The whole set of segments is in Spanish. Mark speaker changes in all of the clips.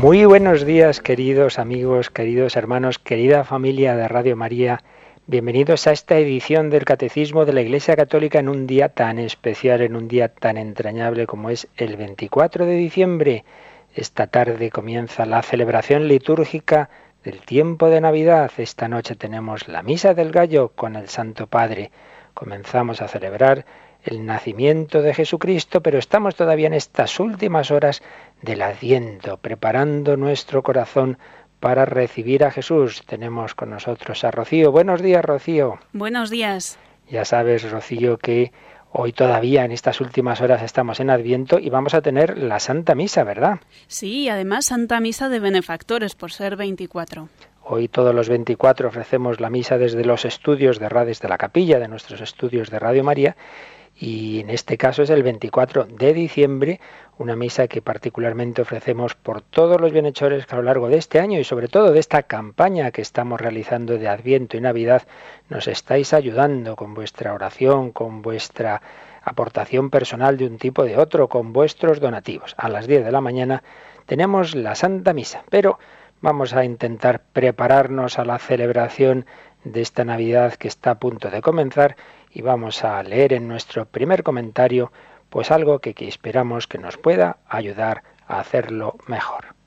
Speaker 1: Muy buenos días, queridos amigos, queridos hermanos, querida familia de Radio María. Bienvenidos a esta edición del Catecismo de la Iglesia Católica en un día tan especial, en un día tan entrañable como es el 24 de diciembre. Esta tarde comienza la celebración litúrgica del tiempo de Navidad. Esta noche tenemos la Misa del Gallo con el Santo Padre. Comenzamos a celebrar el nacimiento de Jesucristo, pero estamos todavía en estas últimas horas del Adviento, preparando nuestro corazón para recibir a Jesús. Tenemos con nosotros a Rocío. Buenos días, Rocío.
Speaker 2: Buenos días.
Speaker 1: Ya sabes, Rocío, que hoy todavía en estas últimas horas estamos en Adviento y vamos a tener la Santa Misa, ¿verdad?
Speaker 2: Sí, además Santa Misa de benefactores por ser 24.
Speaker 1: Hoy todos los 24 ofrecemos la misa desde los estudios de Rades de la capilla, de nuestros estudios de Radio María, y en este caso es el 24 de diciembre, una misa que particularmente ofrecemos por todos los bienhechores que a lo largo de este año y sobre todo de esta campaña que estamos realizando de Adviento y Navidad nos estáis ayudando con vuestra oración, con vuestra aportación personal de un tipo o de otro, con vuestros donativos. A las 10 de la mañana tenemos la Santa Misa, pero vamos a intentar prepararnos a la celebración de esta Navidad que está a punto de comenzar y vamos a leer en nuestro primer comentario pues algo que, que esperamos que nos pueda ayudar a hacerlo mejor.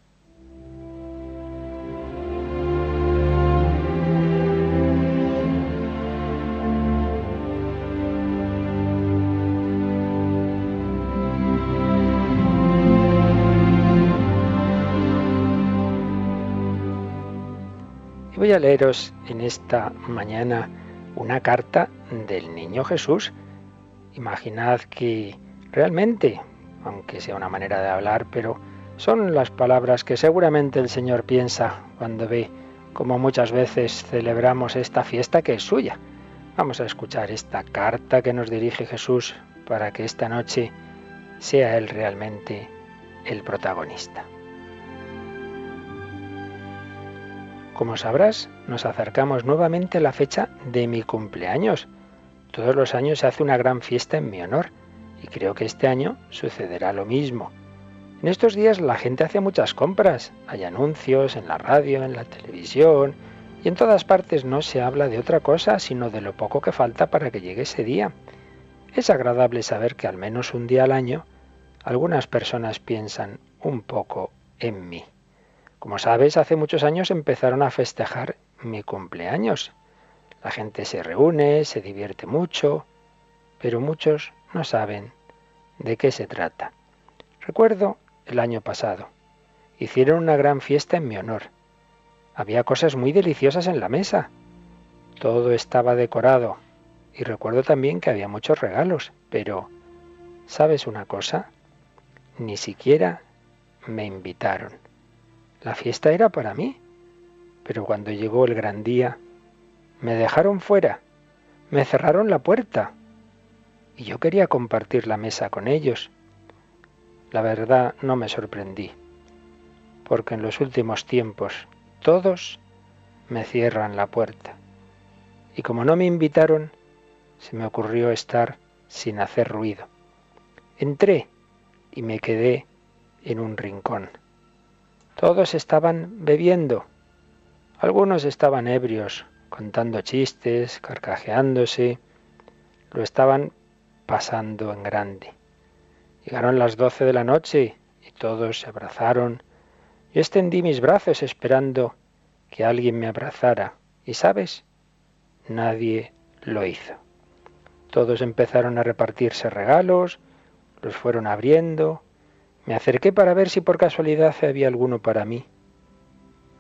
Speaker 1: Voy a leeros en esta mañana una carta del niño Jesús. Imaginad que realmente, aunque sea una manera de hablar, pero son las palabras que seguramente el Señor piensa cuando ve como muchas veces celebramos esta fiesta que es suya. Vamos a escuchar esta carta que nos dirige Jesús para que esta noche sea Él realmente el protagonista. Como sabrás, nos acercamos nuevamente a la fecha de mi cumpleaños. Todos los años se hace una gran fiesta en mi honor y creo que este año sucederá lo mismo. En estos días la gente hace muchas compras, hay anuncios en la radio, en la televisión y en todas partes no se habla de otra cosa sino de lo poco que falta para que llegue ese día. Es agradable saber que al menos un día al año algunas personas piensan un poco en mí. Como sabes, hace muchos años empezaron a festejar mi cumpleaños. La gente se reúne, se divierte mucho, pero muchos no saben de qué se trata. Recuerdo el año pasado. Hicieron una gran fiesta en mi honor. Había cosas muy deliciosas en la mesa. Todo estaba decorado. Y recuerdo también que había muchos regalos. Pero, ¿sabes una cosa? Ni siquiera me invitaron. La fiesta era para mí. Pero cuando llegó el gran día, me dejaron fuera, me cerraron la puerta. Y yo quería compartir la mesa con ellos. La verdad no me sorprendí, porque en los últimos tiempos todos me cierran la puerta. Y como no me invitaron, se me ocurrió estar sin hacer ruido. Entré y me quedé en un rincón. Todos estaban bebiendo. Algunos estaban ebrios, contando chistes, carcajeándose. Lo estaban pasando en grande. Llegaron las doce de la noche y todos se abrazaron. Yo extendí mis brazos esperando que alguien me abrazara. ¿Y sabes? Nadie lo hizo. Todos empezaron a repartirse regalos, los fueron abriendo, me acerqué para ver si por casualidad había alguno para mí.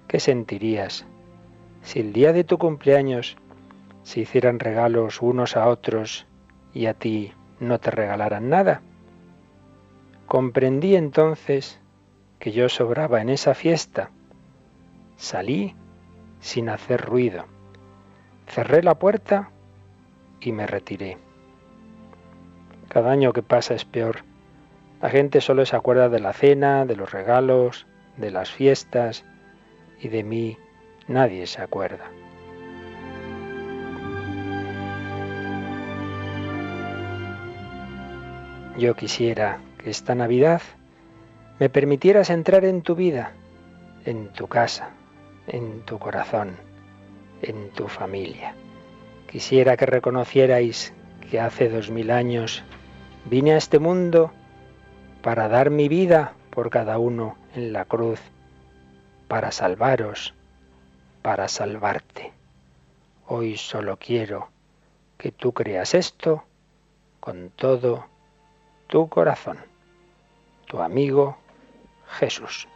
Speaker 1: ¿Qué sentirías si el día de tu cumpleaños se hicieran regalos unos a otros y a ti no te regalaran nada? Comprendí entonces que yo sobraba en esa fiesta salí sin hacer ruido. Cerré la puerta y me retiré. Cada año que pasa es peor. La gente solo se acuerda de la cena, de los regalos, de las fiestas y de mí nadie se acuerda. Yo quisiera que esta Navidad me permitieras entrar en tu vida, en tu casa, en tu corazón, en tu familia. Quisiera que reconocierais que hace dos mil años vine a este mundo para dar mi vida por cada uno en la cruz, para salvaros, para salvarte. Hoy solo quiero que tú creas esto con todo tu corazón. Tu amigo Jesús.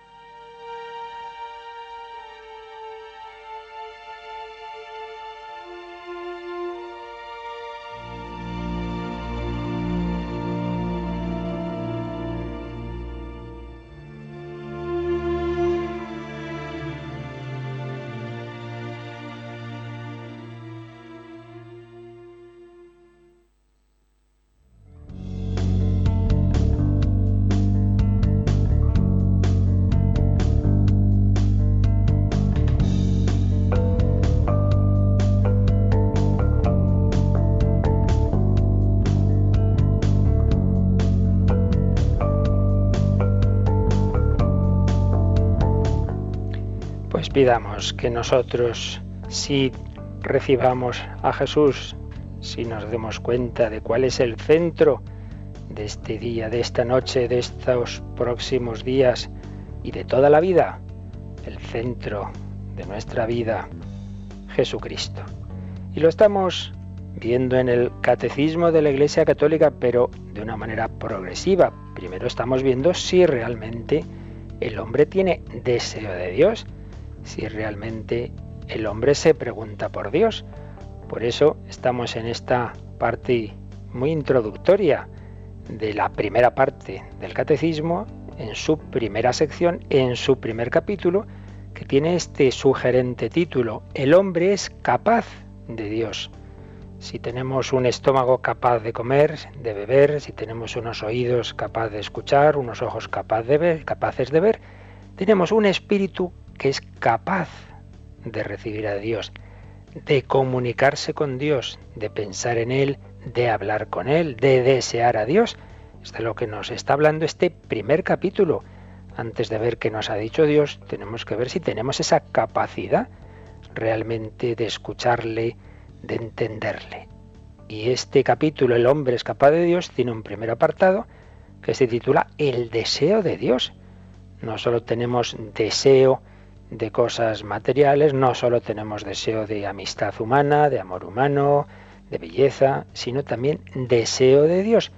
Speaker 1: Pidamos que nosotros si recibamos a Jesús, si nos demos cuenta de cuál es el centro de este día, de esta noche, de estos próximos días y de toda la vida, el centro de nuestra vida, Jesucristo. Y lo estamos viendo en el catecismo de la Iglesia Católica, pero de una manera progresiva. Primero estamos viendo si realmente el hombre tiene deseo de Dios si realmente el hombre se pregunta por Dios. Por eso estamos en esta parte muy introductoria de la primera parte del catecismo, en su primera sección, en su primer capítulo, que tiene este sugerente título, El hombre es capaz de Dios. Si tenemos un estómago capaz de comer, de beber, si tenemos unos oídos capaz de escuchar, unos ojos capaz de ver, capaces de ver, tenemos un espíritu que es capaz de recibir a Dios, de comunicarse con Dios, de pensar en Él, de hablar con Él, de desear a Dios. Es de lo que nos está hablando este primer capítulo. Antes de ver qué nos ha dicho Dios, tenemos que ver si tenemos esa capacidad realmente de escucharle, de entenderle. Y este capítulo, El hombre es capaz de Dios, tiene un primer apartado que se titula El deseo de Dios. No solo tenemos deseo de cosas materiales, no solo tenemos deseo de amistad humana, de amor humano, de belleza, sino también deseo de Dios.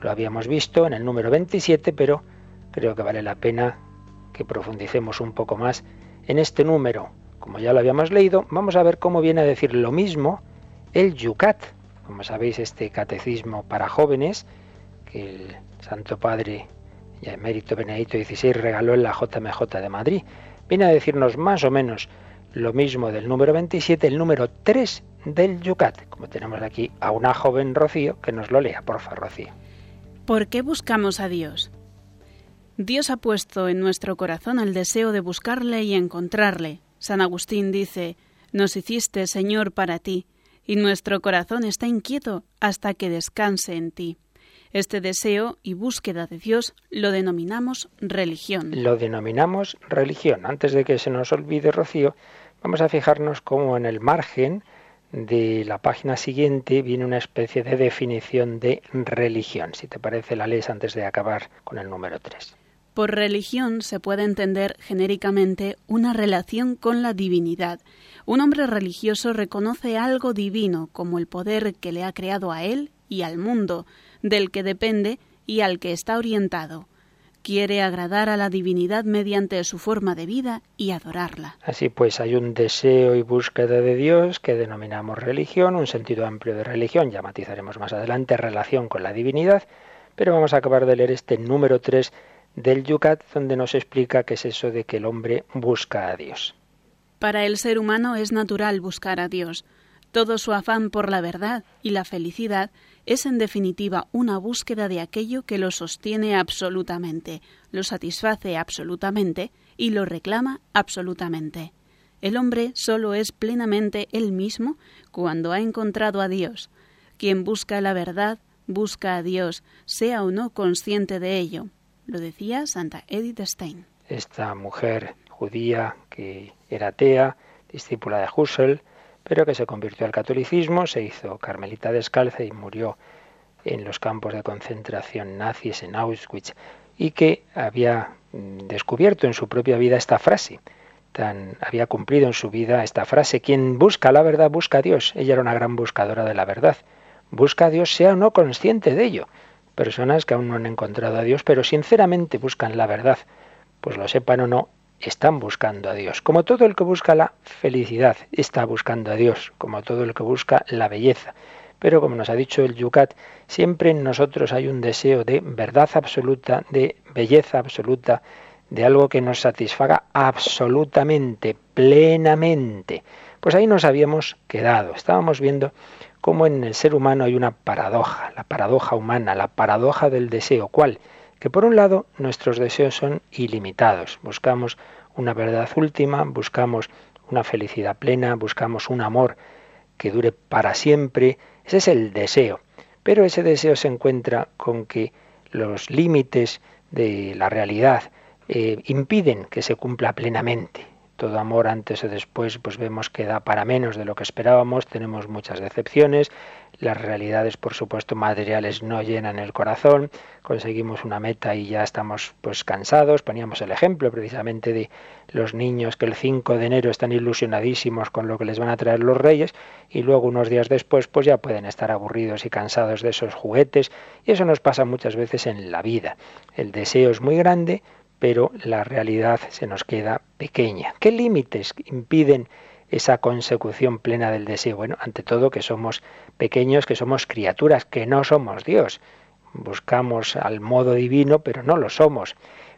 Speaker 1: Lo habíamos visto en el número 27, pero creo que vale la pena que profundicemos un poco más en este número. Como ya lo habíamos leído, vamos a ver cómo viene a decir lo mismo el Yucat. Como sabéis, este catecismo para jóvenes que el Santo Padre ya emérito Benedicto XVI regaló en la JMJ de Madrid viene a decirnos más o menos lo mismo del número 27, el número 3 del Yucat. Como tenemos aquí a una joven Rocío, que nos lo lea, porfa, Rocío.
Speaker 2: ¿Por qué buscamos a Dios? Dios ha puesto en nuestro corazón el deseo de buscarle y encontrarle. San Agustín dice, nos hiciste, Señor, para ti, y nuestro corazón está inquieto hasta que descanse en ti. Este deseo y búsqueda de Dios lo denominamos religión.
Speaker 1: Lo denominamos religión. Antes de que se nos olvide, Rocío, vamos a fijarnos cómo en el margen de la página siguiente viene una especie de definición de religión. Si te parece, la lees antes de acabar con el número 3.
Speaker 2: Por religión se puede entender genéricamente una relación con la divinidad. Un hombre religioso reconoce algo divino como el poder que le ha creado a él y al mundo, del que depende y al que está orientado. Quiere agradar a la divinidad mediante su forma de vida y adorarla.
Speaker 1: Así pues, hay un deseo y búsqueda de Dios que denominamos religión, un sentido amplio de religión, ya matizaremos más adelante, relación con la divinidad, pero vamos a acabar de leer este número 3 del Yucat, donde nos explica qué es eso de que el hombre busca a Dios.
Speaker 2: Para el ser humano es natural buscar a Dios. Todo su afán por la verdad y la felicidad es en definitiva una búsqueda de aquello que lo sostiene absolutamente, lo satisface absolutamente y lo reclama absolutamente. El hombre solo es plenamente él mismo cuando ha encontrado a Dios. Quien busca la verdad, busca a Dios, sea o no consciente de ello. Lo decía Santa Edith Stein.
Speaker 1: Esta mujer judía que era atea, discípula de Husserl, pero que se convirtió al catolicismo, se hizo carmelita descalza y murió en los campos de concentración nazis en Auschwitz y que había mm, descubierto en su propia vida esta frase, tan había cumplido en su vida esta frase, quien busca la verdad busca a Dios. Ella era una gran buscadora de la verdad. Busca a Dios sea o no consciente de ello. Personas que aún no han encontrado a Dios, pero sinceramente buscan la verdad, pues lo sepan o no, están buscando a Dios. Como todo el que busca la felicidad está buscando a Dios, como todo el que busca la belleza. Pero como nos ha dicho el Yucat, siempre en nosotros hay un deseo de verdad absoluta, de belleza absoluta, de algo que nos satisfaga absolutamente, plenamente. Pues ahí nos habíamos quedado. Estábamos viendo cómo en el ser humano hay una paradoja, la paradoja humana, la paradoja del deseo. ¿Cuál? Que por un lado nuestros deseos son ilimitados, buscamos una verdad última, buscamos una felicidad plena, buscamos un amor que dure para siempre, ese es el deseo, pero ese deseo se encuentra con que los límites de la realidad eh, impiden que se cumpla plenamente. Todo amor antes o después pues vemos que da para menos de lo que esperábamos, tenemos muchas decepciones, las realidades, por supuesto, materiales no llenan el corazón, conseguimos una meta y ya estamos pues cansados. Poníamos el ejemplo precisamente de los niños que el 5 de enero están ilusionadísimos con lo que les van a traer los reyes y luego unos días después pues ya pueden estar aburridos y cansados de esos juguetes y eso nos pasa muchas veces en la vida. El deseo es muy grande, pero la realidad se nos queda pequeña. ¿Qué límites impiden esa consecución plena del deseo? Bueno, ante todo que somos pequeños, que somos criaturas, que no somos Dios. Buscamos al modo divino, pero no lo somos.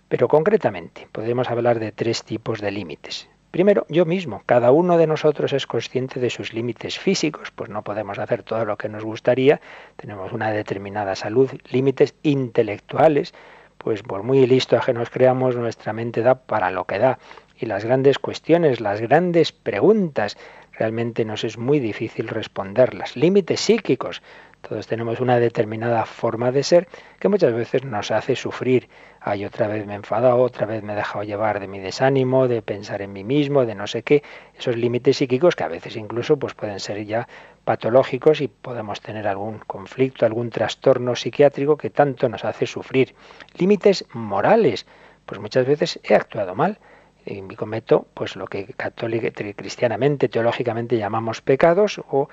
Speaker 1: Pero concretamente, podemos hablar de tres tipos de límites. Primero, yo mismo. Cada uno de nosotros es consciente de sus límites físicos, pues no podemos hacer todo lo que nos gustaría, tenemos una determinada salud, límites intelectuales, pues por muy listo que nos creamos, nuestra mente da para lo que da y las grandes cuestiones, las grandes preguntas, realmente nos es muy difícil responderlas. Límites psíquicos. Todos tenemos una determinada forma de ser que muchas veces nos hace sufrir. Ay, otra vez me he enfadado, otra vez me he dejado llevar de mi desánimo, de pensar en mí mismo, de no sé qué. Esos límites psíquicos que a veces incluso pues pueden ser ya patológicos y podemos tener algún conflicto, algún trastorno psiquiátrico que tanto nos hace sufrir. Límites morales. Pues muchas veces he actuado mal y cometo pues lo que católica, cristianamente, teológicamente llamamos pecados o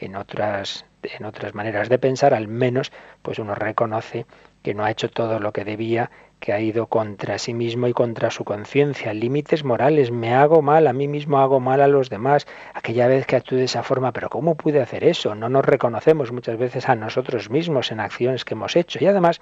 Speaker 1: en otras en otras maneras de pensar, al menos pues uno reconoce que no ha hecho todo lo que debía, que ha ido contra sí mismo y contra su conciencia, límites morales, me hago mal, a mí mismo hago mal a los demás, aquella vez que actúe de esa forma, pero ¿cómo pude hacer eso? No nos reconocemos muchas veces a nosotros mismos en acciones que hemos hecho y además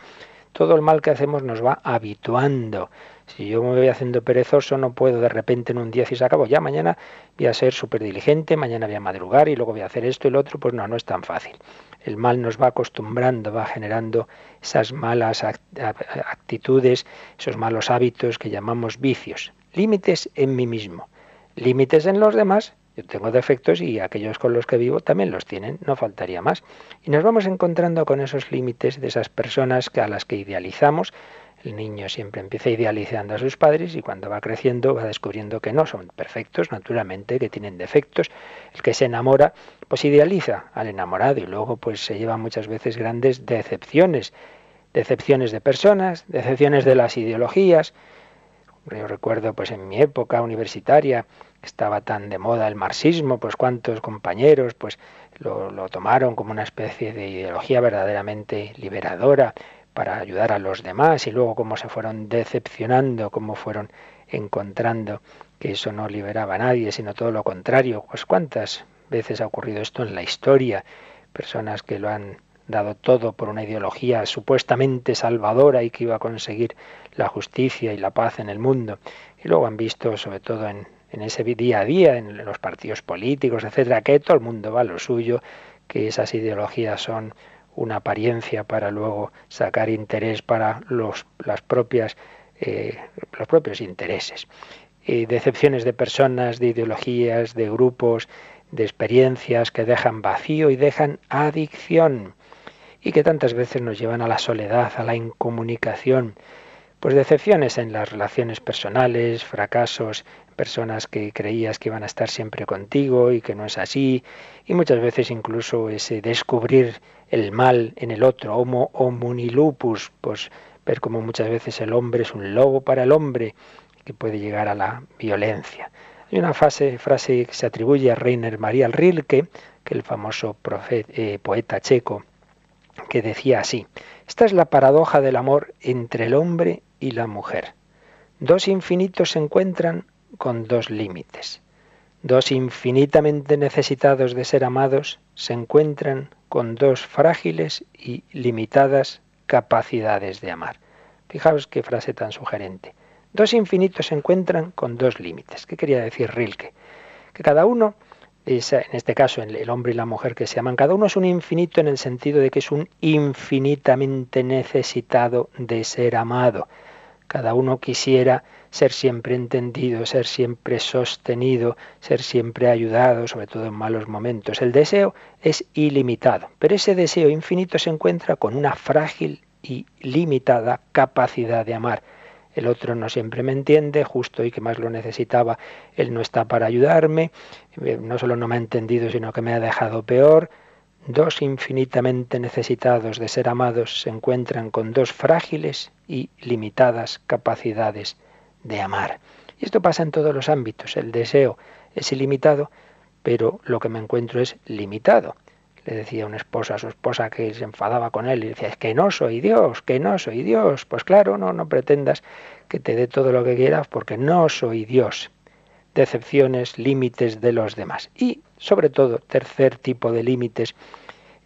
Speaker 1: todo el mal que hacemos nos va habituando. Si yo me voy haciendo perezoso, no puedo de repente en un día decir, se acabó, ya mañana voy a ser súper diligente, mañana voy a madrugar y luego voy a hacer esto y lo otro, pues no, no es tan fácil. El mal nos va acostumbrando, va generando esas malas actitudes, esos malos hábitos que llamamos vicios. Límites en mí mismo, límites en los demás. Yo tengo defectos y aquellos con los que vivo también los tienen, no faltaría más. Y nos vamos encontrando con esos límites de esas personas que a las que idealizamos, el niño siempre empieza idealizando a sus padres y cuando va creciendo va descubriendo que no son perfectos, naturalmente, que tienen defectos. El que se enamora, pues idealiza al enamorado y luego pues se lleva muchas veces grandes decepciones. Decepciones de personas, decepciones de las ideologías. Yo recuerdo pues en mi época universitaria estaba tan de moda el marxismo, pues cuántos compañeros pues lo, lo tomaron como una especie de ideología verdaderamente liberadora para ayudar a los demás y luego cómo se fueron decepcionando, cómo fueron encontrando que eso no liberaba a nadie, sino todo lo contrario. Pues cuántas veces ha ocurrido esto en la historia, personas que lo han dado todo por una ideología supuestamente salvadora y que iba a conseguir la justicia y la paz en el mundo. Y luego han visto, sobre todo en, ese día a día, en los partidos políticos, etcétera, que todo el mundo va a lo suyo, que esas ideologías son una apariencia para luego sacar interés para los, las propias, eh, los propios intereses. decepciones de personas, de ideologías, de grupos, de experiencias que dejan vacío y dejan adicción y que tantas veces nos llevan a la soledad, a la incomunicación. Pues decepciones en las relaciones personales, fracasos, personas que creías que iban a estar siempre contigo y que no es así, y muchas veces incluso ese descubrir el mal en el otro, homo homunilupus, pues ver como muchas veces el hombre es un lobo para el hombre, que puede llegar a la violencia. Hay una frase, frase que se atribuye a Reiner María Rilke, que el famoso eh, poeta checo, que decía así, esta es la paradoja del amor entre el hombre y la mujer. Dos infinitos se encuentran con dos límites. Dos infinitamente necesitados de ser amados se encuentran con dos frágiles y limitadas capacidades de amar. Fijaos qué frase tan sugerente. Dos infinitos se encuentran con dos límites. ¿Qué quería decir Rilke? Que cada uno, en este caso el hombre y la mujer que se aman, cada uno es un infinito en el sentido de que es un infinitamente necesitado de ser amado. Cada uno quisiera ser siempre entendido, ser siempre sostenido, ser siempre ayudado, sobre todo en malos momentos. El deseo es ilimitado, pero ese deseo infinito se encuentra con una frágil y limitada capacidad de amar el otro no siempre me entiende, justo y que más lo necesitaba, él no está para ayudarme, eh, no solo no me ha entendido, sino que me ha dejado peor. Dos infinitamente necesitados de ser amados se encuentran con dos frágiles y limitadas capacidades de amar. Y esto pasa en todos los ámbitos. El deseo es ilimitado, pero lo que me encuentro es limitado le decía una esposa a su esposa que se enfadaba con él y decía, es que no soy Dios, que no soy Dios. Pues claro, no, no pretendas que te dé todo lo que quieras porque no soy Dios. Decepciones, límites de los demás. Y sobre todo, tercer tipo de límites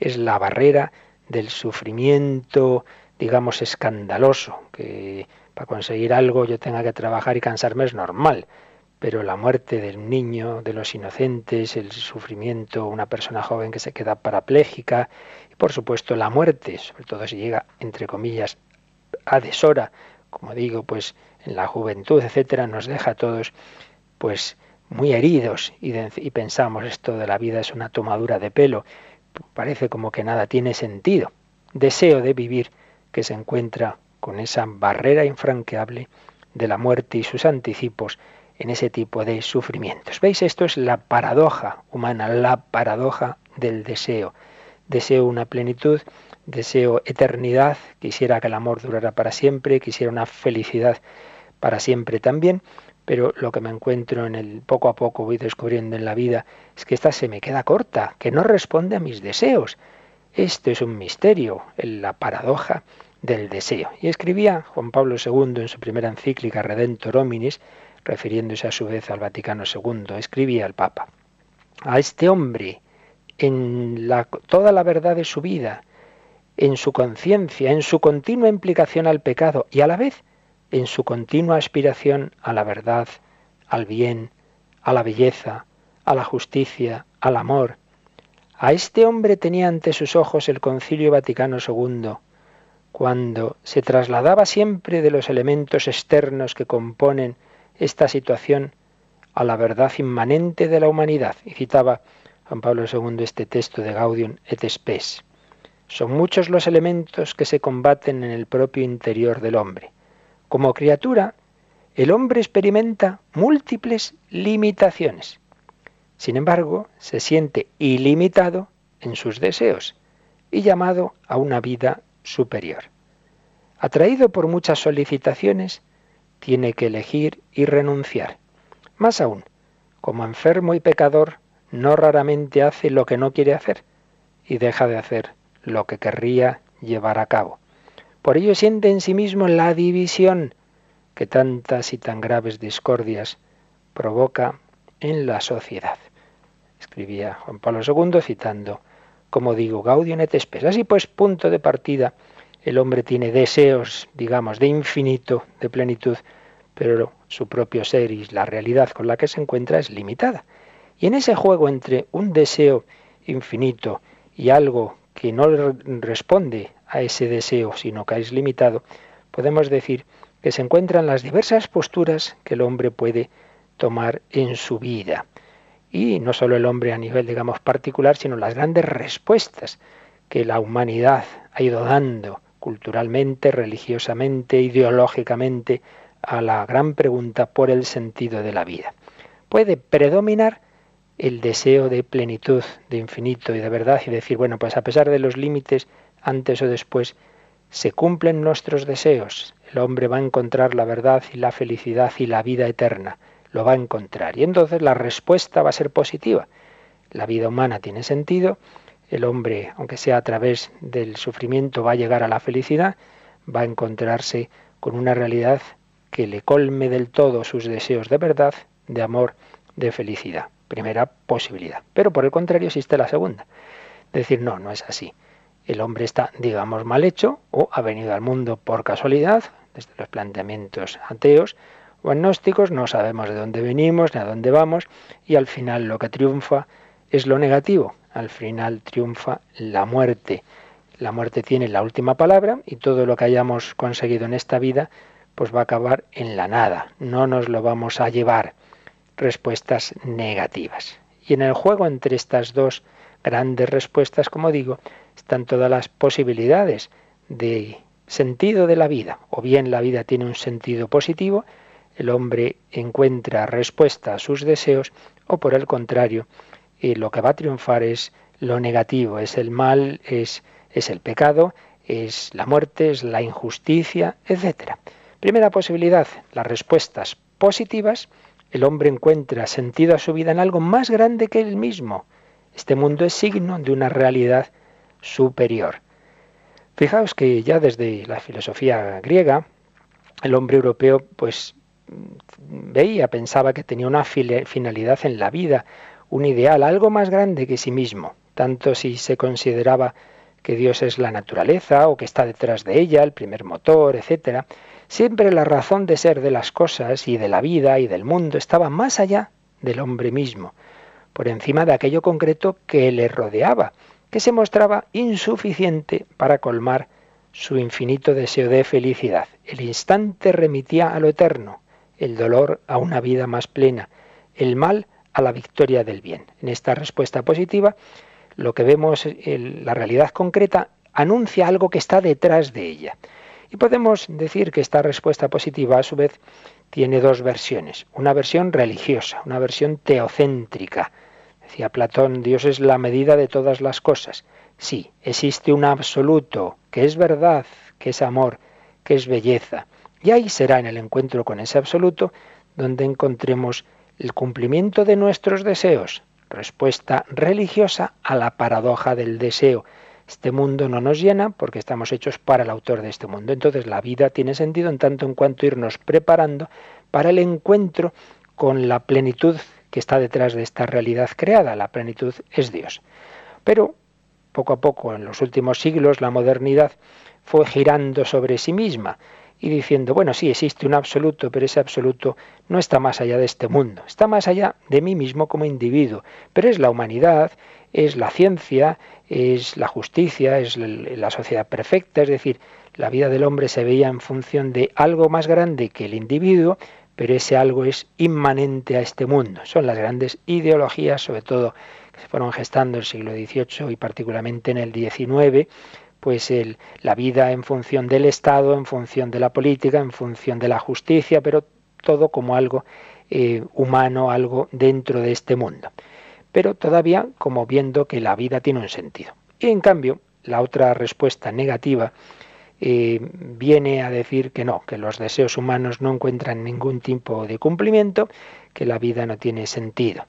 Speaker 1: es la barrera del sufrimiento, digamos, escandaloso, que para conseguir algo yo tenga que trabajar y cansarme es normal pero la muerte del niño, de los inocentes, el sufrimiento, una persona joven que se queda parapléjica y por supuesto la muerte, sobre todo si llega entre comillas a deshora, como digo, pues en la juventud, etcétera, nos deja a todos pues muy heridos y, y pensamos esto de la vida es una tomadura de pelo, parece como que nada tiene sentido. Deseo de vivir que se encuentra con esa barrera infranqueable de la muerte y sus anticipos en ese tipo de sufrimientos. ¿Veis? Esto es la paradoja humana, la paradoja del deseo. Deseo una plenitud, deseo eternidad, quisiera que el amor durara para siempre, quisiera una felicidad para siempre también, pero lo que me encuentro en el poco a poco voy descubriendo en la vida es que esta se me queda corta, que no responde a mis deseos. Esto es un misterio, la paradoja del deseo. Y escribía Juan Pablo II en su primera encíclica Redentor Hominis, refiriéndose a su vez al Vaticano II, escribía al Papa, a este hombre, en la, toda la verdad de su vida, en su conciencia, en su continua implicación al pecado y a la vez en su continua aspiración a la verdad, al bien, a la belleza, a la justicia, al amor. A este hombre tenía ante sus ojos el Concilio Vaticano II, cuando se trasladaba siempre de los elementos externos que componen esta situación a la verdad inmanente de la humanidad. Y citaba Juan Pablo II este texto de Gaudium et Spes. Son muchos los elementos que se combaten en el propio interior del hombre. Como criatura, el hombre experimenta múltiples limitaciones. Sin embargo, se siente ilimitado en sus deseos y llamado a una vida superior. Atraído por muchas solicitaciones, tiene que elegir y renunciar. Más aún, como enfermo y pecador, no raramente hace lo que no quiere hacer y deja de hacer lo que querría llevar a cabo. Por ello siente en sí mismo la división que tantas y tan graves discordias provoca en la sociedad. Escribía Juan Pablo II citando, como digo, Gaudium et Spes. Así pues, punto de partida el hombre tiene deseos, digamos, de infinito, de plenitud, pero su propio ser y la realidad con la que se encuentra es limitada. Y en ese juego entre un deseo infinito y algo que no responde a ese deseo, sino que es limitado, podemos decir que se encuentran las diversas posturas que el hombre puede tomar en su vida. Y no solo el hombre a nivel, digamos, particular, sino las grandes respuestas que la humanidad ha ido dando culturalmente, religiosamente, ideológicamente, a la gran pregunta por el sentido de la vida. Puede predominar el deseo de plenitud, de infinito y de verdad y decir, bueno, pues a pesar de los límites, antes o después, se cumplen nuestros deseos. El hombre va a encontrar la verdad y la felicidad y la vida eterna lo va a encontrar. Y entonces la respuesta va a ser positiva. La vida humana tiene sentido, el hombre, aunque sea a través del sufrimiento, va a llegar a la felicidad, va a encontrarse con una realidad que le colme del todo sus deseos de verdad, de amor, de felicidad. Primera posibilidad. Pero por el contrario existe la segunda. Decir, no, no es así. El hombre está, digamos, mal hecho o ha venido al mundo por casualidad, desde los planteamientos ateos, o agnósticos, no sabemos de dónde venimos ni a dónde vamos, y al final lo que triunfa es lo negativo, al final triunfa la muerte. La muerte tiene la última palabra y todo lo que hayamos conseguido en esta vida pues va a acabar en la nada, no nos lo vamos a llevar. Respuestas negativas. Y en el juego entre estas dos grandes respuestas, como digo, están todas las posibilidades de sentido de la vida. O bien la vida tiene un sentido positivo el hombre encuentra respuesta a sus deseos o por el contrario, eh, lo que va a triunfar es lo negativo, es el mal, es, es el pecado, es la muerte, es la injusticia, etc. Primera posibilidad, las respuestas positivas, el hombre encuentra sentido a su vida en algo más grande que él mismo. Este mundo es signo de una realidad superior. Fijaos que ya desde la filosofía griega, el hombre europeo pues veía, pensaba que tenía una finalidad en la vida, un ideal, algo más grande que sí mismo, tanto si se consideraba que Dios es la naturaleza o que está detrás de ella, el primer motor, etc. Siempre la razón de ser de las cosas y de la vida y del mundo estaba más allá del hombre mismo, por encima de aquello concreto que le rodeaba, que se mostraba insuficiente para colmar su infinito deseo de felicidad. El instante remitía a lo eterno, el dolor a una vida más plena, el mal a la victoria del bien. En esta respuesta positiva, lo que vemos, la realidad concreta, anuncia algo que está detrás de ella. Y podemos decir que esta respuesta positiva, a su vez, tiene dos versiones. Una versión religiosa, una versión teocéntrica. Decía Platón, Dios es la medida de todas las cosas. Sí, existe un absoluto, que es verdad, que es amor, que es belleza. Y ahí será en el encuentro con ese absoluto donde encontremos el cumplimiento de nuestros deseos, respuesta religiosa a la paradoja del deseo. Este mundo no nos llena porque estamos hechos para el autor de este mundo. Entonces la vida tiene sentido en tanto en cuanto irnos preparando para el encuentro con la plenitud que está detrás de esta realidad creada. La plenitud es Dios. Pero poco a poco, en los últimos siglos, la modernidad fue girando sobre sí misma y diciendo, bueno, sí, existe un absoluto, pero ese absoluto no está más allá de este mundo, está más allá de mí mismo como individuo, pero es la humanidad, es la ciencia, es la justicia, es la sociedad perfecta, es decir, la vida del hombre se veía en función de algo más grande que el individuo, pero ese algo es inmanente a este mundo. Son las grandes ideologías, sobre todo que se fueron gestando en el siglo XVIII y particularmente en el XIX, pues la vida en función del Estado, en función de la política, en función de la justicia, pero todo como algo eh, humano, algo dentro de este mundo. Pero todavía como viendo que la vida tiene un sentido. Y en cambio, la otra respuesta negativa eh, viene a decir que no, que los deseos humanos no encuentran ningún tipo de cumplimiento, que la vida no tiene sentido.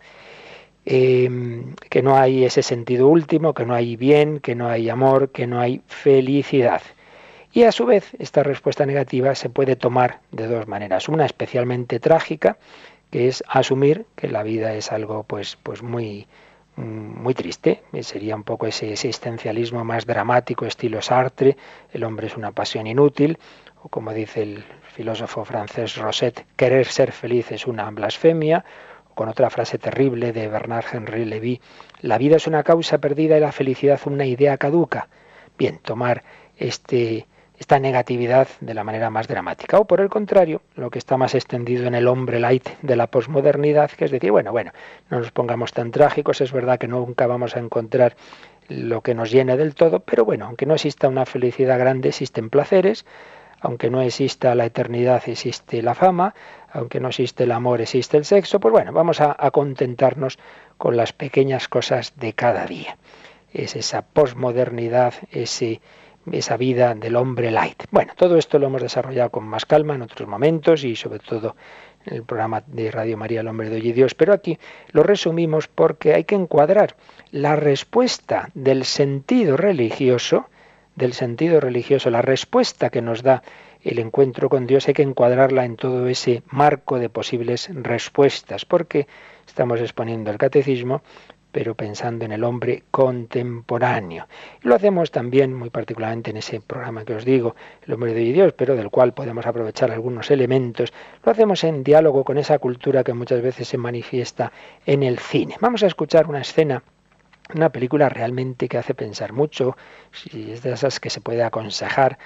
Speaker 1: Em, que no hay ese sentido último, que no hay bien, que no hay amor, que no hay felicidad. Y a su vez, esta respuesta negativa se puede tomar de dos maneras. Una especialmente trágica, que es asumir que la vida es algo pues, pues muy, muy triste. Sería un poco ese existencialismo más dramático, estilo Sartre, el hombre es una pasión inútil, o como dice el filósofo francés Rosset, querer ser feliz es una blasfemia, con otra frase terrible de Bernard Henry Levy, la vida es una causa perdida y la felicidad una idea caduca. Bien, tomar este, esta negatividad de la manera más dramática. O por el contrario, lo que está más extendido en el hombre light de la posmodernidad, que es decir, bueno, bueno, no nos pongamos tan trágicos, es verdad que nunca vamos a encontrar lo que nos llene del todo, pero bueno, aunque no exista una felicidad grande, existen placeres, aunque no exista la eternidad, existe la fama, aunque no existe el amor, existe el sexo, pues bueno, vamos a, a contentarnos con las pequeñas cosas de cada día. Es esa posmodernidad, ese esa vida del hombre light. Bueno, todo esto lo hemos desarrollado con más calma en otros momentos y sobre todo en el programa de Radio María El Hombre de Hoy y Dios, pero aquí lo resumimos porque hay que encuadrar la respuesta del sentido religioso, del sentido religioso, la respuesta que nos da el encuentro con Dios, hay que encuadrarla en todo ese marco de posibles respuestas, porque estamos exponiendo el catecismo, pero pensando en el hombre contemporáneo. Y lo hacemos también muy particularmente en ese programa que os digo, El hombre de Dios, pero del cual podemos aprovechar algunos elementos. Lo hacemos en diálogo con esa cultura que muchas veces se manifiesta en el cine. Vamos a escuchar una escena una película realmente que hace pensar mucho, si es de esas que se puede aconsejar,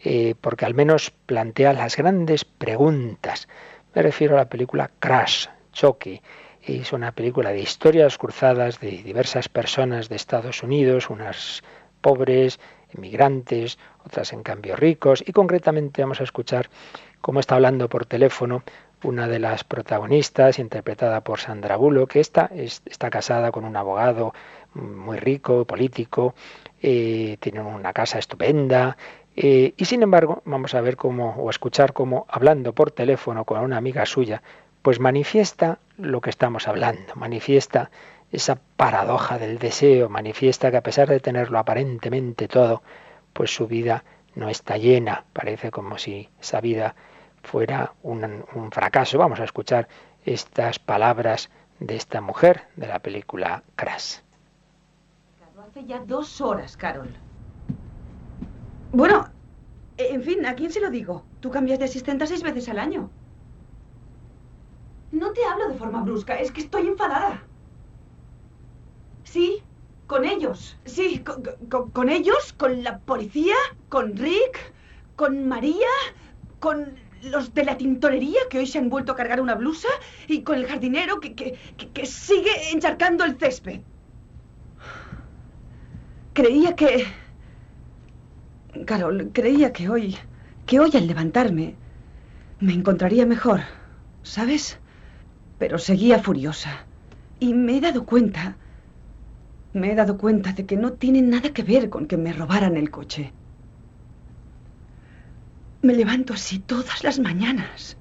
Speaker 1: eh, porque al menos plantea las grandes preguntas. Me refiero a la película Crash, Choque, es una película de historias cruzadas de diversas personas de Estados Unidos, unas pobres, inmigrantes, otras en cambio ricos, y concretamente vamos a escuchar cómo está hablando por teléfono una de las protagonistas, interpretada por Sandra Bullock, que está, está casada con un abogado muy rico, político, eh, tiene una casa estupenda, eh, y sin embargo, vamos a ver cómo, o escuchar cómo, hablando por teléfono con una amiga suya, pues manifiesta lo que estamos hablando, manifiesta esa paradoja del deseo, manifiesta que a pesar de tenerlo aparentemente todo, pues su vida no está llena, parece como si esa vida fuera un, fracaso. Vamos a escuchar estas palabras de esta mujer de la película Crash.
Speaker 3: Hace ya dos horas, Carol. Bueno, en fin, ¿a quién se lo digo? Tú cambias de asistente seis veces al año. No te hablo de forma brusca, es que estoy enfadada. Sí, con ellos. Sí, con, ellos, con la policía, con Rick, con María, con los de la tintorería que hoy se han vuelto a cargar una blusa y con el jardinero que, que, sigue encharcando el césped. Creía que... Carol, creía que hoy, que hoy al levantarme, me encontraría mejor, ¿sabes? pero seguía furiosa. Y me he dado cuenta, me he dado cuenta de que no tiene nada que ver con que me robaran el coche. Me levanto así todas las mañanas.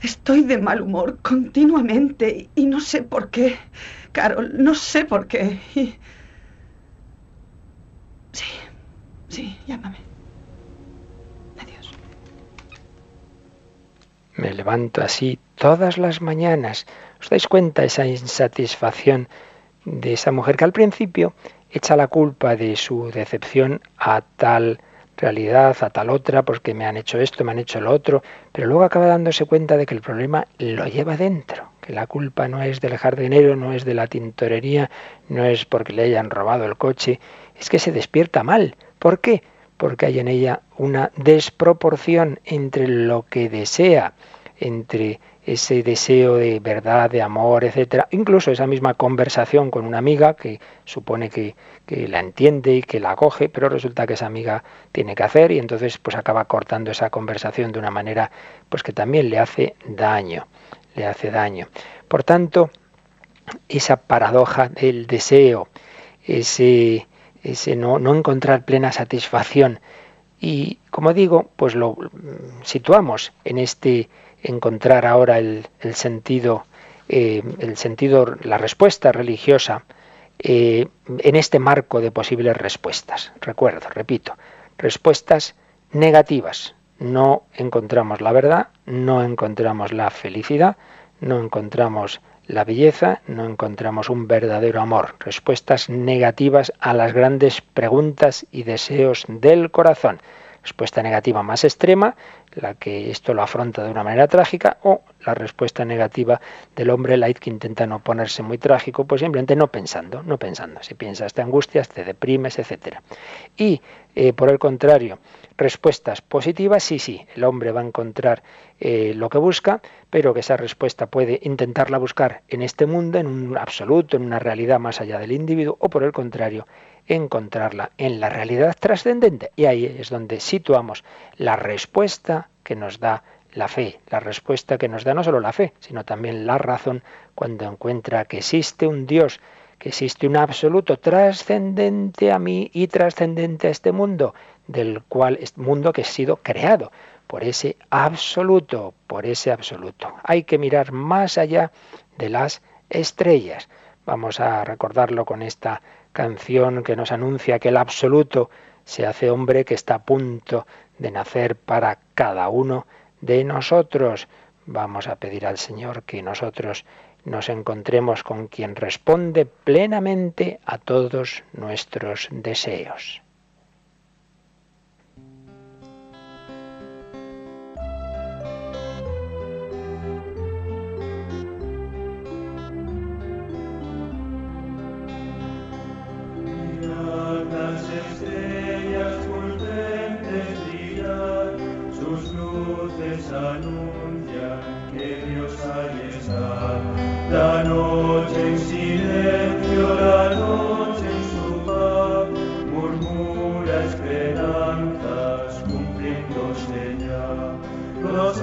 Speaker 3: Estoy de mal humor continuamente y no sé por qué. Carol, no sé por qué. Sí, sí, llámame.
Speaker 1: Me levanto así todas las mañanas. ¿Os dais cuenta esa insatisfacción de esa mujer que al principio echa la culpa de su decepción a tal realidad, a tal otra, porque me han hecho esto, me han hecho lo otro, pero luego acaba dándose cuenta de que el problema lo lleva dentro, que la culpa no es del jardinero, no es de la tintorería, no es porque le hayan robado el coche, es que se despierta mal. ¿Por qué? porque hay en ella una desproporción entre lo que desea, entre ese deseo de verdad, de amor, etcétera, incluso esa misma conversación con una amiga que supone que, que, la entiende y que la acoge, pero resulta que esa amiga tiene que hacer y entonces pues acaba cortando esa conversación de una manera pues que también le hace daño, le hace daño. Por tanto, esa paradoja del deseo, ese ese no, no encontrar plena satisfacción. Y como digo, pues lo situamos en este encontrar ahora el, sentido, eh, el sentido, la respuesta religiosa eh, en este marco de posibles respuestas. Recuerdo, repito, respuestas negativas. No encontramos la verdad, no encontramos la felicidad, no encontramos la belleza, no encontramos un verdadero amor, respuestas negativas a las grandes preguntas y deseos del corazón. Respuesta negativa más extrema, la que esto lo afronta de una manera trágica, o la respuesta negativa del hombre light que intenta no ponerse muy trágico, pues simplemente no pensando, no pensando. Si piensas te angustias, te deprimes, etc. Y eh, por el contrario, respuestas positivas, sí, sí, el hombre va a encontrar eh, lo que busca, pero que esa respuesta puede intentarla buscar en este mundo, en un absoluto, en una realidad más allá del individuo, o por el contrario, encontrarla en la realidad trascendente. Y ahí es donde situamos la respuesta que nos da la fe, la respuesta que nos da no solo la fe, sino también la razón cuando encuentra que existe un Dios, que existe un absoluto trascendente a mí y trascendente a este mundo, del cual mundo que ha sido creado por ese absoluto, por ese absoluto. Hay que mirar más allá de las estrellas. Vamos a recordarlo con esta canción que nos anuncia que el absoluto se hace hombre que está a punto de nacer para cada uno de nosotros. Vamos a pedir al Señor que nosotros nos encontremos con quien responde plenamente a todos nuestros deseos.
Speaker 4: noche en silencio, la noche en su paz, murmura esperanzas cumpliéndose ya. Los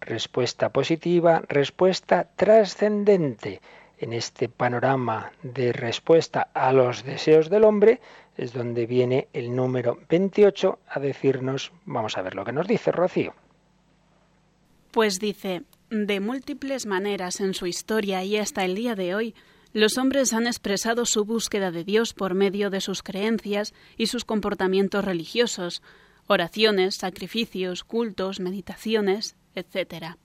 Speaker 1: respuesta positiva, respuesta trascendente. En este panorama de respuesta a los deseos del hombre es donde viene el número 28 a decirnos, vamos a ver lo que nos dice Rocío.
Speaker 2: Pues dice, de múltiples maneras en su historia y hasta el día de hoy, los hombres han expresado su búsqueda de Dios por medio de sus creencias y sus comportamientos religiosos, oraciones, sacrificios, cultos, meditaciones, etc.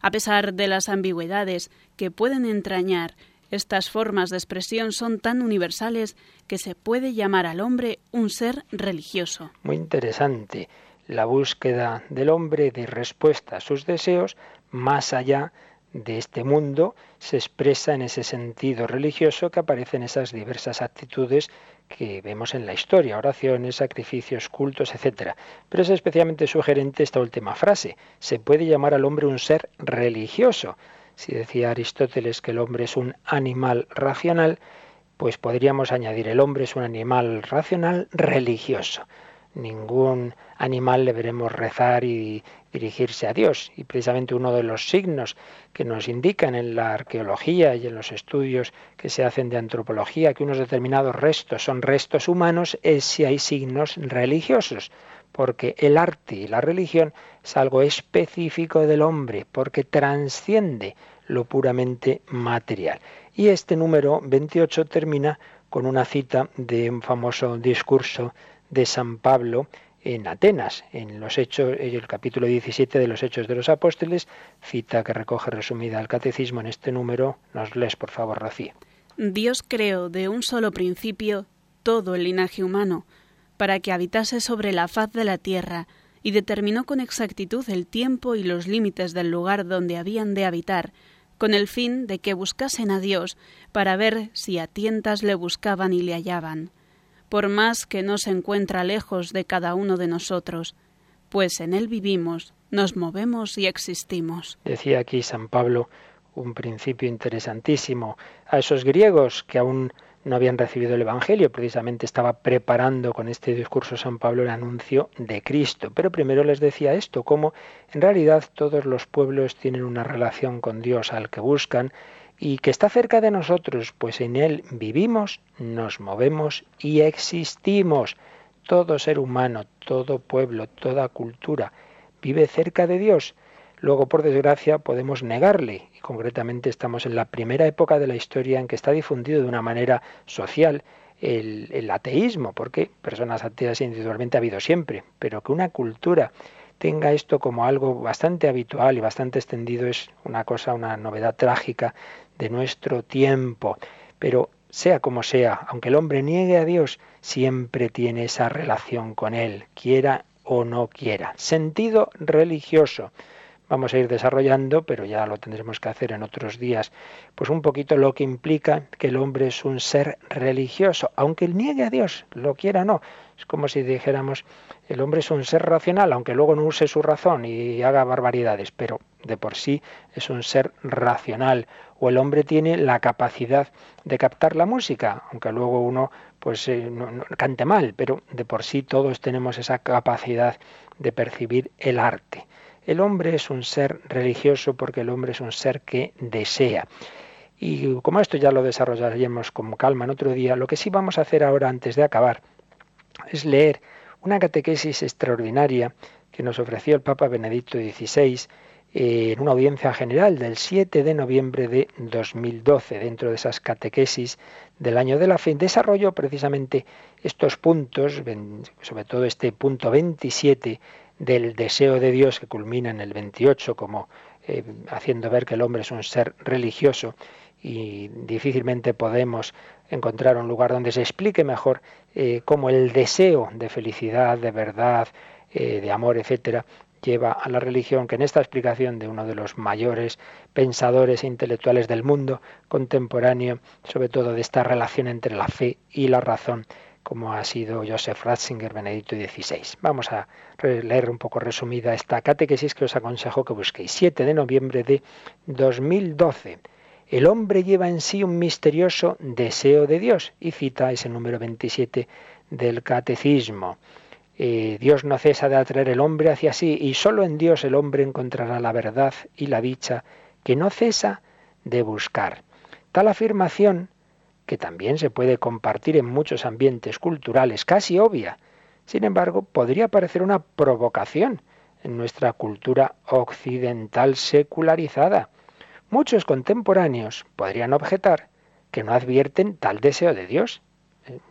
Speaker 2: A pesar de las ambigüedades que pueden entrañar, estas formas de expresión son tan universales que se puede llamar al hombre un ser religioso.
Speaker 1: Muy interesante la búsqueda del hombre de respuesta a sus deseos más allá de este mundo se expresa en ese sentido religioso que aparece en esas diversas actitudes que vemos en la historia, oraciones, sacrificios, cultos, etc. Pero es especialmente sugerente esta última frase. Se puede llamar al hombre un ser religioso. Si decía Aristóteles que el hombre es un animal racional, pues podríamos añadir el hombre es un animal racional religioso ningún animal le veremos rezar y dirigirse a Dios. Y precisamente uno de los signos que nos indican en la arqueología y en los estudios que se hacen de antropología que unos determinados restos son restos humanos es si hay signos religiosos. porque el arte y la religión es algo específico del hombre, porque transciende lo puramente material. Y este número 28 termina con una cita de un famoso discurso de San Pablo en Atenas, en los hechos, el capítulo 17 de los Hechos de los Apóstoles, cita que recoge resumida el catecismo en este número. Nos lees, por favor, Rocío.
Speaker 2: Dios creó de un solo principio todo el linaje humano, para que habitase sobre la faz de la tierra, y determinó con exactitud el tiempo y los límites del lugar donde habían de habitar, con el fin de que buscasen a Dios, para ver si a tientas le buscaban y le hallaban por más que no se encuentra lejos de cada uno de nosotros, pues en Él vivimos, nos movemos y existimos.
Speaker 1: Decía aquí San Pablo un principio interesantísimo a esos griegos que aún no habían recibido el Evangelio, precisamente estaba preparando con este discurso San Pablo el anuncio de Cristo. Pero primero les decía esto, como en realidad todos los pueblos tienen una relación con Dios al que buscan y que está cerca de nosotros, pues en Él vivimos, nos movemos y existimos. Todo ser humano, todo pueblo, toda cultura vive cerca de Dios. Luego, por desgracia, podemos negarle, y concretamente estamos en la primera época de la historia en que está difundido de una manera social el, ateísmo, porque personas ateas individualmente ha habido siempre, pero que una cultura tenga esto como algo bastante habitual y bastante extendido es una cosa, una novedad trágica de nuestro tiempo. Pero sea como sea, aunque el hombre niegue a Dios, siempre tiene esa relación con Él, quiera o no quiera. Sentido religioso. Vamos a ir desarrollando, pero ya lo tendremos que hacer en otros días, pues un poquito lo que implica que el hombre es un ser religioso, aunque él niegue a Dios, lo quiera o no. Es como si dijéramos, el hombre es un ser racional, aunque luego no use su razón y haga barbaridades, pero de por sí es un ser racional. O el hombre tiene la capacidad de captar la música, aunque luego uno pues eh, cante mal, pero de por sí todos tenemos esa capacidad de percibir el arte. El hombre es un ser religioso porque el hombre es un ser que desea. Y como esto ya lo desarrollaremos con calma en otro día, lo que sí vamos a hacer ahora antes de acabar es leer una catequesis extraordinaria que nos ofreció el Papa Benedicto XVI en una audiencia general del 7 de noviembre de 2012. Dentro de esas catequesis del año de la fe, desarrolló precisamente estos puntos, sobre todo este punto 27 del deseo de Dios que culmina en el 28 como eh, haciendo ver que el hombre es un ser religioso y difícilmente podemos encontrar un lugar donde se explique mejor eh, cómo el deseo de felicidad, de verdad, eh, de amor, etcétera, lleva a la religión, que en esta explicación de uno de los mayores pensadores e intelectuales del mundo contemporáneo, sobre todo de esta relación entre la fe y la razón, como ha sido Joseph Ratzinger, Benedicto XVI. Vamos a leer un poco resumida esta catequesis que os aconsejo que busquéis. 7 de noviembre de 2012 el hombre lleva en sí un misterioso deseo de Dios y cita ese número 27 del catecismo. Eh, Dios no cesa de atraer el hombre hacia sí y solo en Dios el hombre encontrará la verdad y la dicha que no cesa de buscar. Tal afirmación, que también se puede compartir en muchos ambientes culturales, casi obvia, sin embargo, podría parecer una provocación en nuestra cultura occidental secularizada Muchos contemporáneos podrían objetar que no advierten tal deseo de Dios.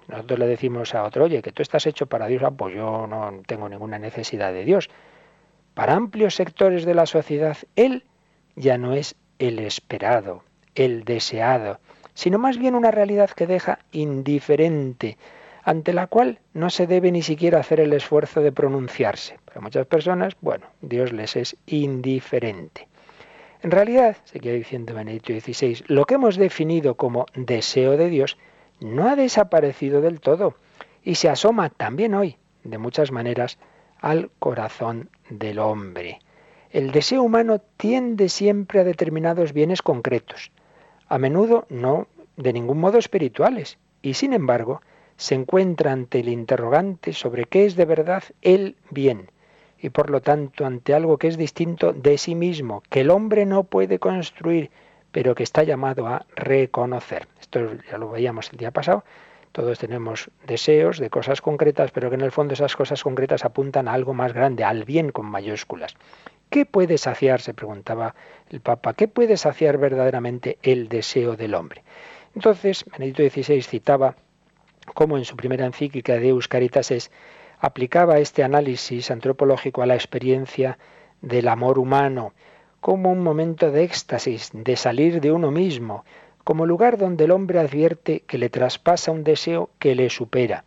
Speaker 1: Nosotros le decimos a otro, oye, que tú estás hecho para Dios, ah, pues yo no tengo ninguna necesidad de Dios. Para amplios sectores de la sociedad, Él ya no es el esperado, el deseado, sino más bien una realidad que deja indiferente, ante la cual no se debe ni siquiera hacer el esfuerzo de pronunciarse. Para muchas personas, bueno, Dios les es indiferente. En realidad, seguía diciendo Benedicto XVI, lo que hemos definido como deseo de Dios no ha desaparecido del todo y se asoma también hoy, de muchas maneras, al corazón del hombre. El deseo humano tiende siempre a determinados bienes concretos, a menudo no de ningún modo espirituales, y sin embargo se encuentra ante el interrogante sobre qué es de verdad el bien y por lo tanto ante algo que es distinto de sí mismo, que el hombre no puede construir, pero que está llamado a reconocer. Esto ya lo veíamos el día pasado. Todos tenemos deseos de cosas concretas, pero que en el fondo esas cosas concretas apuntan a algo más grande, al bien con mayúsculas. ¿Qué puede saciar, se preguntaba el Papa, qué puede saciar verdaderamente el deseo del hombre? Entonces, Benedicto XVI citaba cómo en su primera encíclica de Deus Caritas aplicaba este análisis antropológico a la experiencia del amor humano como un momento de éxtasis, de salir de uno mismo, como lugar donde el hombre advierte que le traspasa un deseo que le supera.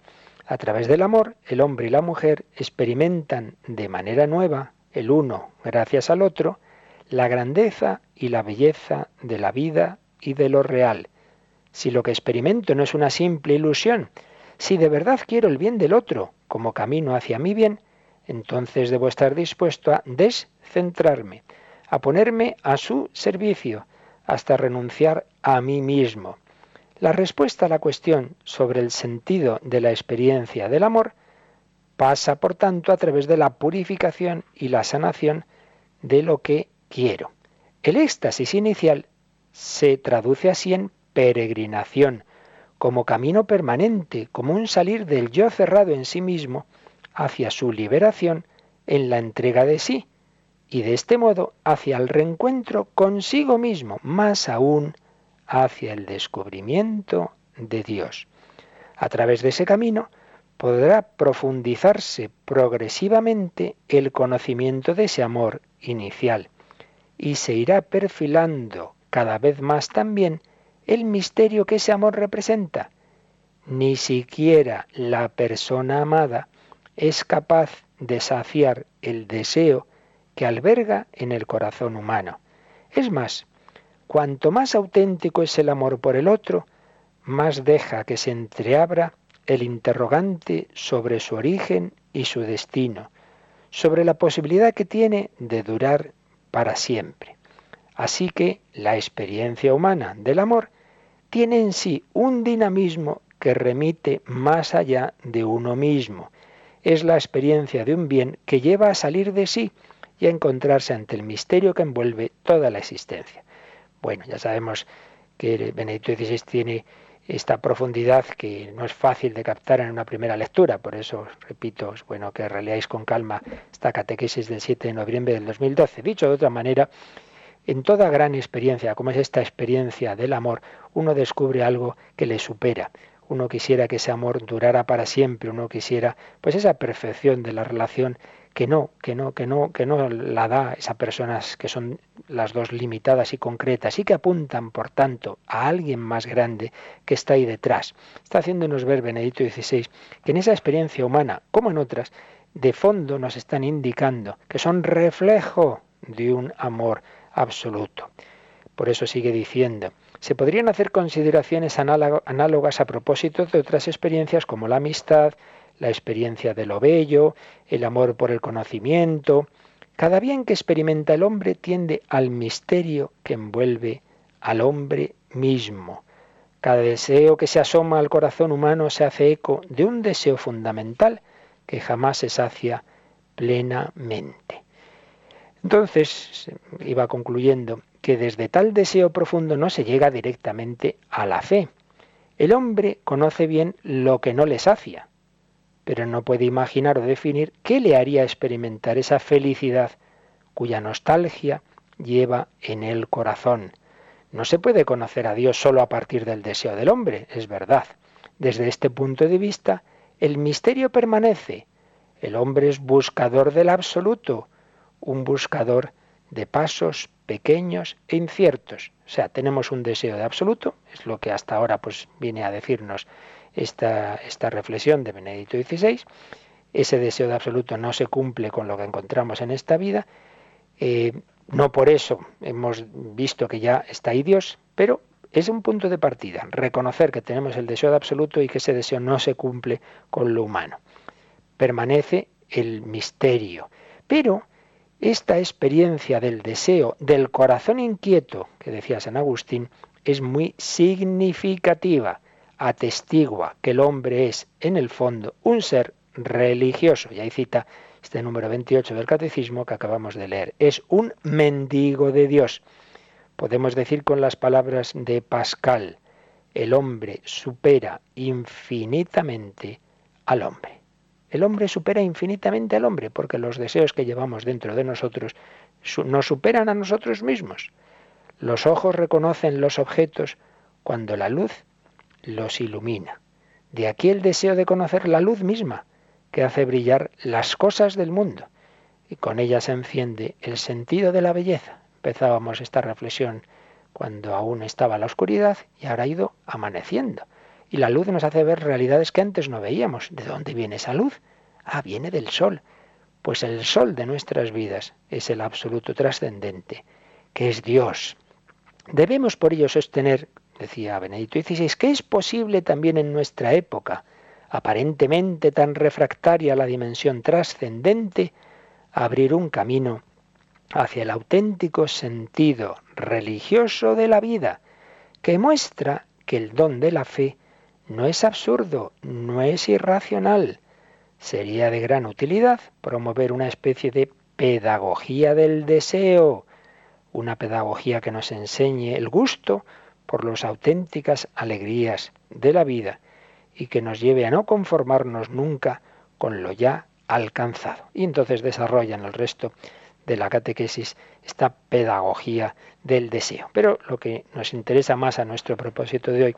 Speaker 1: A través del amor, el hombre y la mujer experimentan de manera nueva, el uno gracias al otro, la grandeza y la belleza de la vida y de lo real. Si lo que experimento no es una simple ilusión, si de verdad quiero el bien del otro como camino hacia mi bien, entonces debo estar dispuesto a descentrarme, a ponerme a su servicio, hasta renunciar a mí mismo. La respuesta a la cuestión sobre el sentido de la experiencia del amor pasa, por tanto, a través de la purificación y la sanación de lo que quiero. El éxtasis inicial se traduce así en peregrinación, como camino permanente, como un salir del yo cerrado en sí mismo hacia su liberación en la entrega de sí, y de este modo hacia el reencuentro consigo mismo, más aún hacia el descubrimiento de Dios. A través de ese camino podrá profundizarse progresivamente el conocimiento de ese amor inicial y se irá perfilando cada vez más también el misterio que ese amor representa. Ni siquiera la persona amada es capaz de saciar el deseo que alberga en el corazón humano. Es más, cuanto más auténtico es el amor por el otro, más deja que se entreabra el interrogante sobre su origen y su destino, sobre la posibilidad que tiene de durar para siempre. Así que la experiencia humana del amor tiene en sí un dinamismo que remite más allá de uno mismo. Es la experiencia de un bien que lleva a salir de sí y a encontrarse ante el misterio que envuelve toda la existencia. Bueno, ya sabemos que Benedicto XVI tiene esta profundidad que no es fácil de captar en una primera lectura, por eso repito, bueno que releáis con calma esta catequesis del 7 de noviembre del 2012. Dicho de otra manera, en toda gran experiencia, como es esta experiencia del amor, uno descubre algo que le supera, uno quisiera que ese amor durara para siempre, uno quisiera pues esa perfección de la relación que no, que no, que no, que no la da esas personas que son las dos limitadas y concretas y que apuntan, por tanto, a alguien más grande que está ahí detrás. Está haciéndonos ver Benedicto XVI que en esa experiencia humana, como en otras, de fondo nos están indicando que son reflejo de un amor absoluto. Por eso sigue diciendo, se podrían hacer consideraciones análogas a propósito de otras experiencias como la amistad, la experiencia de lo bello, el amor por el conocimiento. Cada bien que experimenta el hombre tiende al misterio que envuelve al hombre mismo. Cada deseo que se asoma al corazón humano se hace eco de un deseo fundamental que jamás se sacia plenamente. Entonces, iba concluyendo que desde tal deseo profundo no se llega directamente a la fe. El hombre conoce bien lo que no le sacia, pero no puede imaginar o definir qué le haría experimentar esa felicidad cuya nostalgia lleva en el corazón. No se puede conocer a Dios solo a partir del deseo del hombre, es verdad. Desde este punto de vista, el misterio permanece. El hombre es buscador del absoluto, un buscador de pasos pequeños e inciertos. O sea, tenemos un deseo de absoluto, es lo que hasta ahora pues viene a decirnos esta, esta reflexión de Benedicto XVI. Ese deseo de absoluto no se cumple con lo que encontramos en esta vida. Eh, no por eso hemos visto que ya está ahí Dios, pero es un punto de partida, reconocer que tenemos el deseo de absoluto y que ese deseo no se cumple con lo humano. Permanece el misterio. Pero esta experiencia del deseo, del corazón inquieto, que decía San Agustín, es muy significativa atestigua que el hombre es, en el fondo, un ser religioso. Y ahí cita este número 28 del Catecismo que acabamos de leer. Es un mendigo de Dios. Podemos decir con las palabras de Pascal, el hombre supera infinitamente al hombre. El hombre supera infinitamente al hombre porque los deseos que llevamos dentro de nosotros nos superan a nosotros mismos. Los ojos reconocen los objetos cuando la luz los ilumina. De aquí el deseo de conocer la luz misma, que hace brillar las cosas del mundo, y con ella se enciende el sentido de la belleza. Empezábamos esta reflexión cuando aún estaba la oscuridad y ahora ha ido amaneciendo. Y la luz nos hace ver realidades que antes no veíamos. ¿De dónde viene esa luz? Ah, viene del sol. Pues el sol de nuestras vidas es el absoluto trascendente, que es Dios. Debemos por ello sostener, decía Benedicto XVI, que es posible también en nuestra época, aparentemente tan refractaria a la dimensión trascendente, abrir un camino hacia el auténtico sentido religioso de la vida, que muestra que el don de la fe no es absurdo, no es irracional. Sería de gran utilidad promover una especie de pedagogía del deseo, una pedagogía que nos enseñe el gusto por las auténticas alegrías de la vida y que nos lleve a no conformarnos nunca con lo ya alcanzado. Y entonces desarrollan el resto de la catequesis esta pedagogía del deseo. Pero lo que nos interesa más a nuestro propósito de hoy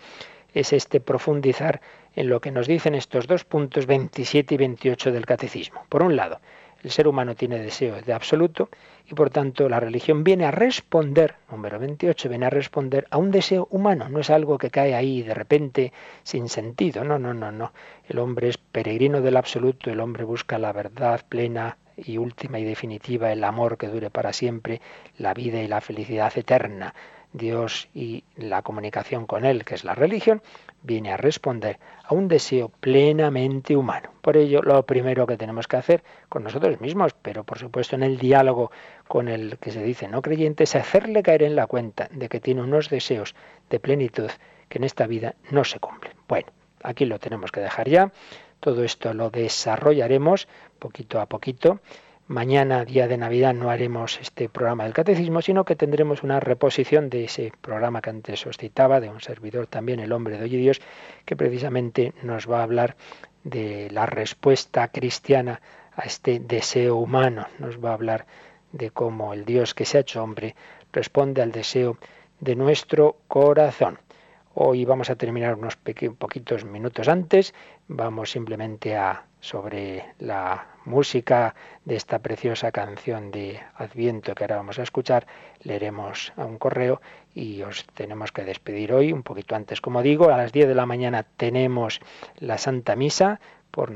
Speaker 1: es este profundizar en lo que nos dicen estos dos puntos 27 y 28 del catecismo. Por un lado, el ser humano tiene deseo de absoluto y por tanto la religión viene a responder, número 28, viene a responder a un deseo humano, no es algo que cae ahí de repente sin sentido, no, no, no, no. El hombre es peregrino del absoluto, el hombre busca la verdad plena y última y definitiva, el amor que dure para siempre, la vida y la felicidad eterna. Dios y la comunicación con Él, que es la religión, viene a responder a un deseo plenamente humano. Por ello, lo primero que tenemos que hacer con nosotros mismos, pero por supuesto en el diálogo con el que se dice no creyente, es hacerle caer en la cuenta de que tiene unos deseos de plenitud que en esta vida no se cumplen. Bueno, aquí lo tenemos que dejar ya. Todo esto lo desarrollaremos poquito a poquito Mañana, día de Navidad, no haremos este programa del catecismo, sino que tendremos una reposición de ese programa que antes os citaba, de un servidor también, el hombre de hoy Dios, que precisamente nos va a hablar de la respuesta cristiana a este deseo humano. Nos va a hablar de cómo el Dios que se ha hecho hombre responde al deseo de nuestro corazón. Hoy vamos a terminar unos poquitos minutos antes. Vamos simplemente a sobre la música de esta preciosa canción de Adviento que ahora vamos a escuchar, leeremos a un correo y os tenemos que despedir hoy, un poquito antes, como digo, a las 10 de la mañana tenemos la Santa Misa por,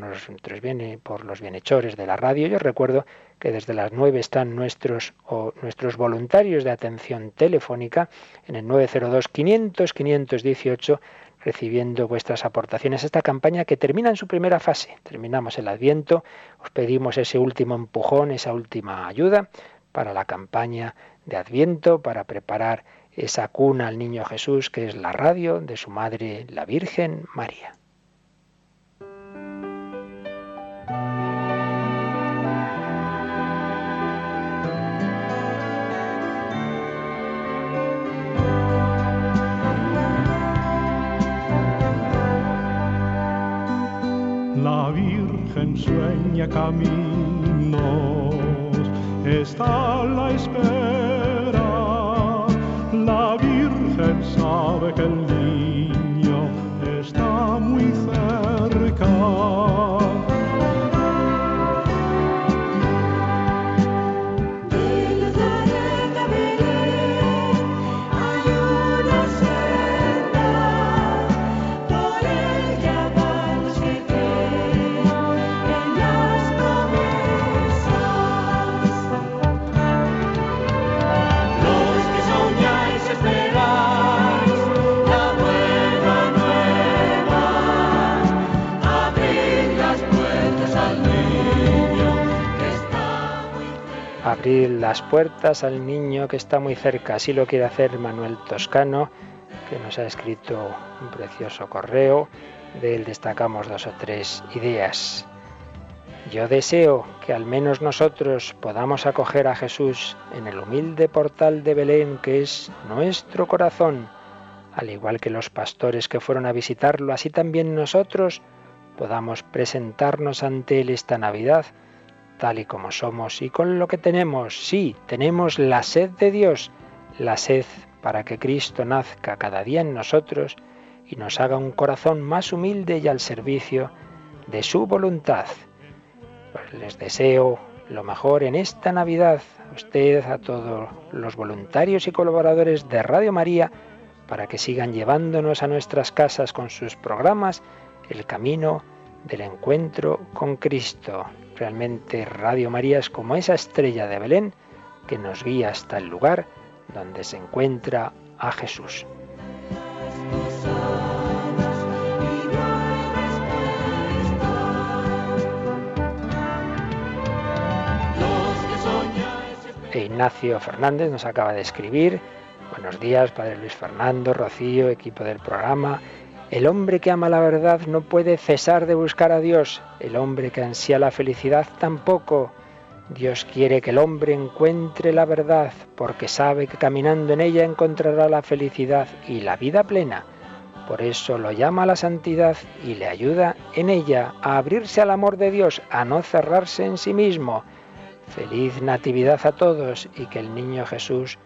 Speaker 1: por los bienhechores de la radio. Yo recuerdo que desde las 9 están nuestros, o nuestros voluntarios de atención telefónica en el 902 500 518 recibiendo vuestras aportaciones a esta campaña que termina en su primera fase. Terminamos el Adviento, os pedimos ese último empujón, esa última ayuda para la campaña de Adviento, para preparar esa cuna al niño Jesús que es la radio de su madre, la Virgen María.
Speaker 5: Sueña caminos, está a la espera. La Virgen sabe que el niño está muy cerca.
Speaker 1: Las puertas al niño que está muy cerca. Así lo quiere hacer Manuel Toscano, que nos ha escrito un precioso correo. De él destacamos dos o tres ideas. Yo deseo que al menos nosotros podamos acoger a Jesús en el humilde portal de Belén que es nuestro corazón. al igual que los pastores que fueron a visitarlo, así también nosotros podamos presentarnos ante Él esta Navidad, tal y como somos y con lo que tenemos. Sí, tenemos la sed de Dios, la sed para que Cristo nazca cada día en nosotros y nos haga un corazón más humilde y al servicio de su voluntad. Pues les deseo lo mejor en esta Navidad, a usted, a todos los voluntarios y colaboradores de Radio María, para que sigan llevándonos a nuestras casas con sus programas el camino del encuentro con Cristo. Realmente Radio María es como esa estrella de Belén que nos guía hasta el lugar donde se encuentra a Jesús. E Ignacio Fernández nos acaba de escribir. Buenos días, Padre Luis Fernando, Rocío, equipo del programa. El hombre que ama la verdad no puede cesar de buscar a Dios. El hombre que ansía la felicidad tampoco. Dios quiere que el hombre encuentre la verdad porque sabe que caminando en ella encontrará la felicidad y la vida plena. Por eso lo llama a la santidad y le ayuda en ella a abrirse al amor de Dios, a no cerrarse en sí mismo. Feliz Natividad a todos y que el Niño Jesús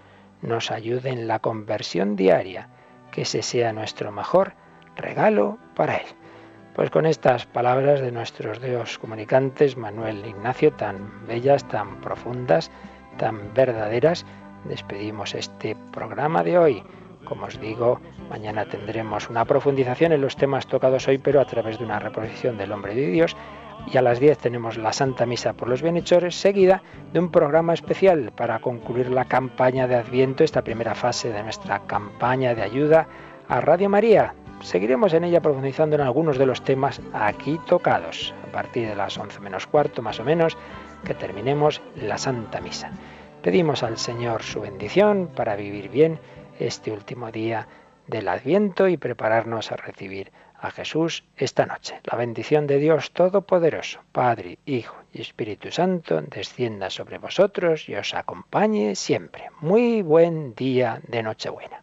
Speaker 1: nos ayude en la conversión diaria, que ese sea nuestro mejor regalo para Él. Pues con estas palabras de nuestros Dios comunicantes, Manuel Ignacio, tan bellas, tan profundas, tan verdaderas, despedimos este programa de hoy. Como os digo, mañana tendremos una profundización en los temas tocados hoy, pero a través de una reposición del hombre de Dios. Y a las 10 tenemos la Santa Misa por los Bienhechores, seguida de un programa especial para concluir la campaña de Adviento, esta primera fase de nuestra campaña de ayuda a Radio María, Seguiremos en ella profundizando en algunos de los temas aquí tocados, a partir de las 11 menos cuarto más o menos, que terminemos la Santa Misa. Pedimos al Señor su bendición para vivir bien este último día del Adviento y prepararnos a recibir a Jesús esta noche. La bendición de Dios Todopoderoso, Padre, Hijo y Espíritu Santo, descienda sobre vosotros y os acompañe siempre. Muy buen día de Nochebuena.